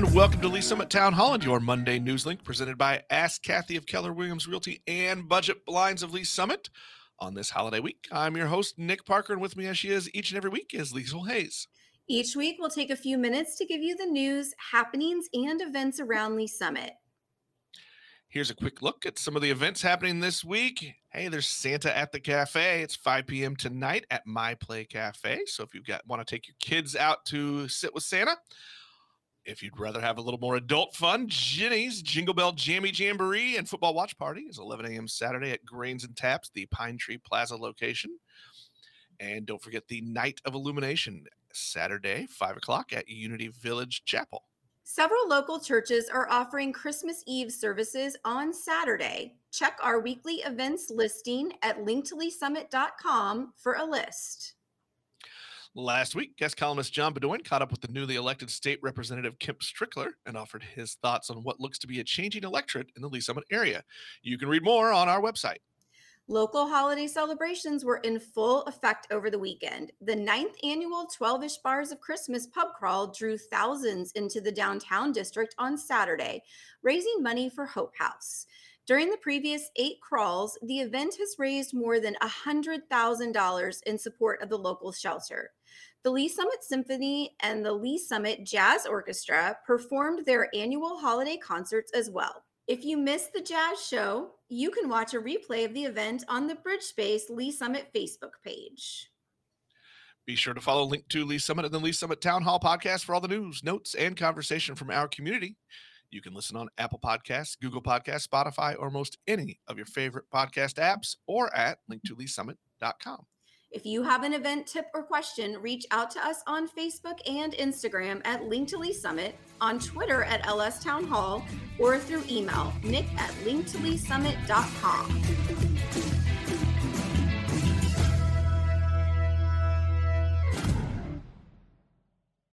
And welcome to Lee Summit Town Hall and your Monday news link presented by Ask Kathy of Keller Williams Realty and Budget Blinds of Lee Summit. On this holiday week, I'm your host, Nick Parker, and with me as she is each and every week is Liesl Hayes. Each week, we'll take a few minutes to give you the news, happenings, and events around Lee Summit. Here's a quick look at some of the events happening this week. Hey, there's Santa at the Cafe. It's 5 p.m. tonight at My Play Cafe. So if you got want to take your kids out to sit with Santa, if you'd rather have a little more adult fun, Ginny's Jingle Bell Jammy Jamboree and Football Watch Party is 11 a.m. Saturday at Grains and Taps, the Pine Tree Plaza location. And don't forget the Night of Illumination, Saturday, 5 o'clock at Unity Village Chapel. Several local churches are offering Christmas Eve services on Saturday. Check our weekly events listing at linktoleesummit.com for a list. Last week, guest columnist John Bedoin caught up with the newly elected state representative Kemp Strickler and offered his thoughts on what looks to be a changing electorate in the Lee Summit area. You can read more on our website. Local holiday celebrations were in full effect over the weekend. The ninth annual 12 ish Bars of Christmas pub crawl drew thousands into the downtown district on Saturday, raising money for Hope House. During the previous eight crawls, the event has raised more than $100,000 in support of the local shelter. The Lee Summit Symphony and the Lee Summit Jazz Orchestra performed their annual holiday concerts as well. If you missed the jazz show, you can watch a replay of the event on the Bridge Space Lee Summit Facebook page. Be sure to follow Link to Lee Summit and the Lee Summit Town Hall podcast for all the news, notes, and conversation from our community. You can listen on Apple Podcasts, Google Podcasts, Spotify, or most any of your favorite podcast apps or at linktoleesummit.com. If you have an event tip or question, reach out to us on Facebook and Instagram at Link to Lee Summit, on Twitter at LS Town Hall, or through email, nick at linktoleesummit.com.